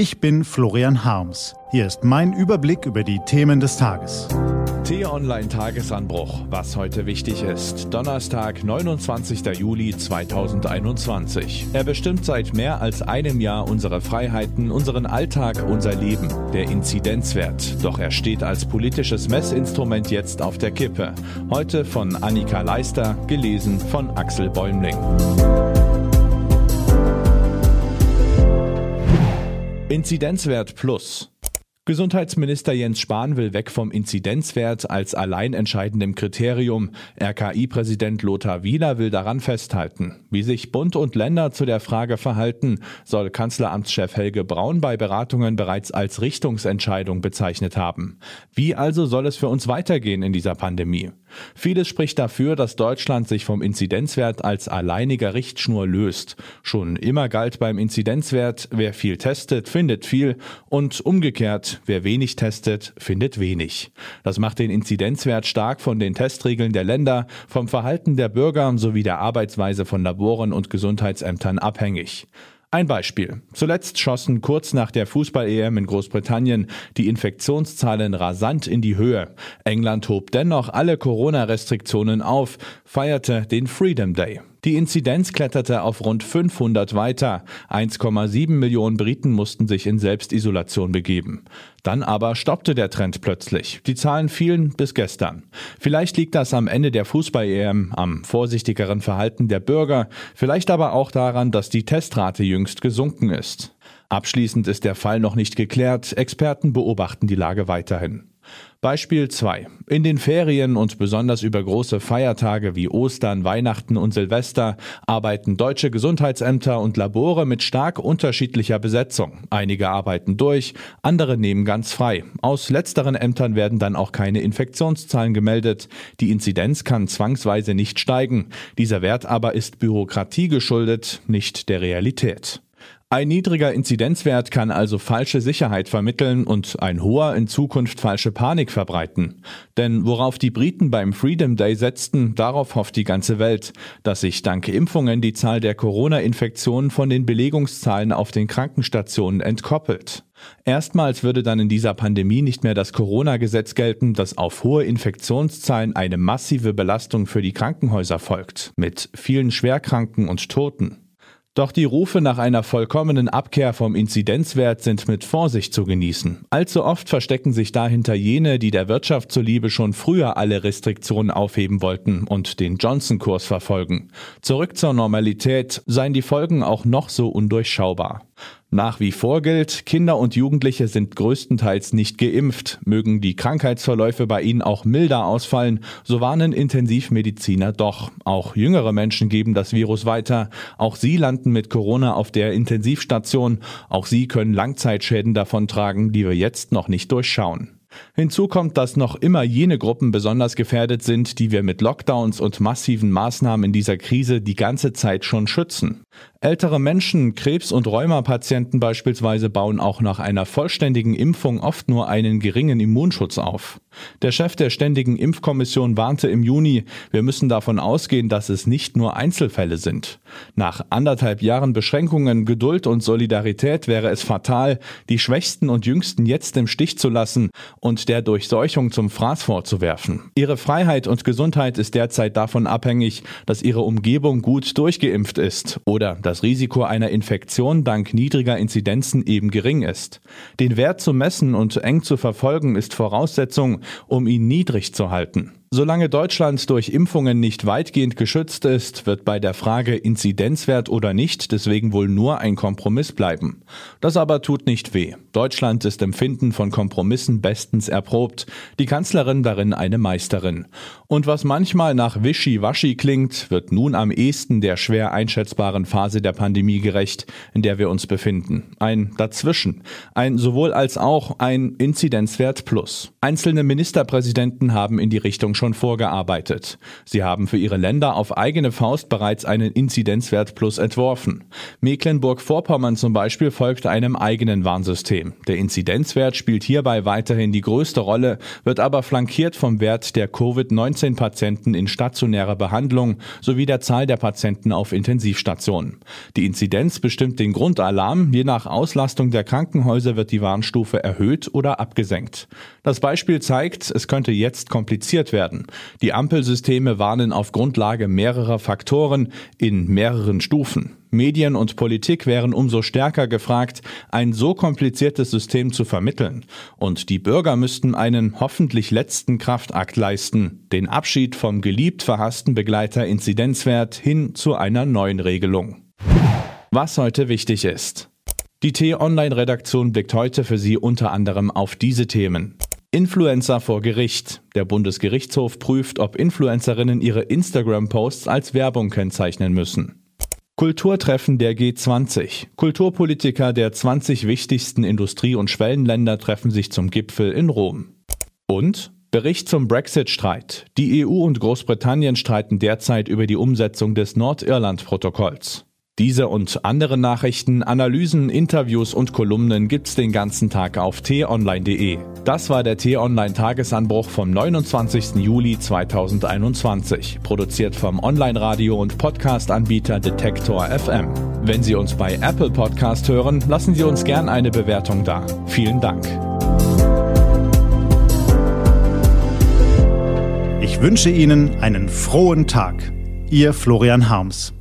Ich bin Florian Harms. Hier ist mein Überblick über die Themen des Tages. T-Online Tagesanbruch, was heute wichtig ist. Donnerstag, 29. Juli 2021. Er bestimmt seit mehr als einem Jahr unsere Freiheiten, unseren Alltag, unser Leben. Der Inzidenzwert. Doch er steht als politisches Messinstrument jetzt auf der Kippe. Heute von Annika Leister, gelesen von Axel Bäumling. Inzidenzwert Plus. Gesundheitsminister Jens Spahn will weg vom Inzidenzwert als allein entscheidendem Kriterium. RKI-Präsident Lothar Wieler will daran festhalten. Wie sich Bund und Länder zu der Frage verhalten, soll Kanzleramtschef Helge Braun bei Beratungen bereits als Richtungsentscheidung bezeichnet haben. Wie also soll es für uns weitergehen in dieser Pandemie? Vieles spricht dafür, dass Deutschland sich vom Inzidenzwert als alleiniger Richtschnur löst. Schon immer galt beim Inzidenzwert, wer viel testet, findet viel und umgekehrt, wer wenig testet, findet wenig. Das macht den Inzidenzwert stark von den Testregeln der Länder, vom Verhalten der Bürger sowie der Arbeitsweise von Laboren und Gesundheitsämtern abhängig. Ein Beispiel. Zuletzt schossen kurz nach der Fußball-EM in Großbritannien die Infektionszahlen rasant in die Höhe. England hob dennoch alle Corona-Restriktionen auf, feierte den Freedom Day. Die Inzidenz kletterte auf rund 500 weiter. 1,7 Millionen Briten mussten sich in Selbstisolation begeben. Dann aber stoppte der Trend plötzlich. Die Zahlen fielen bis gestern. Vielleicht liegt das am Ende der Fußball-EM, am vorsichtigeren Verhalten der Bürger, vielleicht aber auch daran, dass die Testrate jüngst gesunken ist. Abschließend ist der Fall noch nicht geklärt. Experten beobachten die Lage weiterhin. Beispiel 2. In den Ferien und besonders über große Feiertage wie Ostern, Weihnachten und Silvester arbeiten deutsche Gesundheitsämter und Labore mit stark unterschiedlicher Besetzung. Einige arbeiten durch, andere nehmen ganz frei. Aus letzteren Ämtern werden dann auch keine Infektionszahlen gemeldet. Die Inzidenz kann zwangsweise nicht steigen. Dieser Wert aber ist Bürokratie geschuldet, nicht der Realität. Ein niedriger Inzidenzwert kann also falsche Sicherheit vermitteln und ein hoher in Zukunft falsche Panik verbreiten. Denn worauf die Briten beim Freedom Day setzten, darauf hofft die ganze Welt, dass sich dank Impfungen die Zahl der Corona-Infektionen von den Belegungszahlen auf den Krankenstationen entkoppelt. Erstmals würde dann in dieser Pandemie nicht mehr das Corona-Gesetz gelten, das auf hohe Infektionszahlen eine massive Belastung für die Krankenhäuser folgt, mit vielen Schwerkranken und Toten. Doch die Rufe nach einer vollkommenen Abkehr vom Inzidenzwert sind mit Vorsicht zu genießen. Allzu oft verstecken sich dahinter jene, die der Wirtschaft zuliebe schon früher alle Restriktionen aufheben wollten und den Johnson-Kurs verfolgen. Zurück zur Normalität seien die Folgen auch noch so undurchschaubar. Nach wie vor gilt, Kinder und Jugendliche sind größtenteils nicht geimpft. Mögen die Krankheitsverläufe bei ihnen auch milder ausfallen, so warnen Intensivmediziner doch. Auch jüngere Menschen geben das Virus weiter. Auch sie landen mit Corona auf der Intensivstation. Auch sie können Langzeitschäden davontragen, die wir jetzt noch nicht durchschauen. Hinzu kommt, dass noch immer jene Gruppen besonders gefährdet sind, die wir mit Lockdowns und massiven Maßnahmen in dieser Krise die ganze Zeit schon schützen. Ältere Menschen, Krebs- und Rheumapatienten beispielsweise bauen auch nach einer vollständigen Impfung oft nur einen geringen Immunschutz auf. Der Chef der Ständigen Impfkommission warnte im Juni, wir müssen davon ausgehen, dass es nicht nur Einzelfälle sind. Nach anderthalb Jahren Beschränkungen, Geduld und Solidarität wäre es fatal, die Schwächsten und Jüngsten jetzt im Stich zu lassen und der Durchseuchung zum Fraß vorzuwerfen. Ihre Freiheit und Gesundheit ist derzeit davon abhängig, dass ihre Umgebung gut durchgeimpft ist oder das Risiko einer Infektion dank niedriger Inzidenzen eben gering ist. Den Wert zu messen und eng zu verfolgen ist Voraussetzung, um ihn niedrig zu halten. Solange Deutschland durch Impfungen nicht weitgehend geschützt ist, wird bei der Frage Inzidenzwert oder nicht deswegen wohl nur ein Kompromiss bleiben. Das aber tut nicht weh. Deutschland ist im Finden von Kompromissen bestens erprobt, die Kanzlerin darin eine Meisterin. Und was manchmal nach Wischi-Waschi klingt, wird nun am ehesten der schwer einschätzbaren Phase der Pandemie gerecht, in der wir uns befinden. Ein Dazwischen, ein sowohl als auch ein Inzidenzwert plus. Einzelne Ministerpräsidenten haben in die Richtung schon vorgearbeitet. Sie haben für ihre Länder auf eigene Faust bereits einen Inzidenzwert Plus entworfen. Mecklenburg-Vorpommern zum Beispiel folgt einem eigenen Warnsystem. Der Inzidenzwert spielt hierbei weiterhin die größte Rolle, wird aber flankiert vom Wert der Covid-19-Patienten in stationärer Behandlung sowie der Zahl der Patienten auf Intensivstationen. Die Inzidenz bestimmt den Grundalarm. Je nach Auslastung der Krankenhäuser wird die Warnstufe erhöht oder abgesenkt. Das Beispiel zeigt, es könnte jetzt kompliziert werden. Die Ampelsysteme warnen auf Grundlage mehrerer Faktoren in mehreren Stufen. Medien und Politik wären umso stärker gefragt, ein so kompliziertes System zu vermitteln. Und die Bürger müssten einen hoffentlich letzten Kraftakt leisten, den Abschied vom geliebt verhassten Begleiter Inzidenzwert hin zu einer neuen Regelung. Was heute wichtig ist. Die T-Online-Redaktion blickt heute für Sie unter anderem auf diese Themen. Influencer vor Gericht. Der Bundesgerichtshof prüft, ob Influencerinnen ihre Instagram-Posts als Werbung kennzeichnen müssen. Kulturtreffen der G20. Kulturpolitiker der 20 wichtigsten Industrie- und Schwellenländer treffen sich zum Gipfel in Rom. Und Bericht zum Brexit-Streit. Die EU und Großbritannien streiten derzeit über die Umsetzung des Nordirland-Protokolls. Diese und andere Nachrichten, Analysen, Interviews und Kolumnen gibt's den ganzen Tag auf t-online.de. Das war der T-Online Tagesanbruch vom 29. Juli 2021, produziert vom Online-Radio und Podcast-Anbieter Detektor FM. Wenn Sie uns bei Apple Podcast hören, lassen Sie uns gern eine Bewertung da. Vielen Dank. Ich wünsche Ihnen einen frohen Tag. Ihr Florian Harms.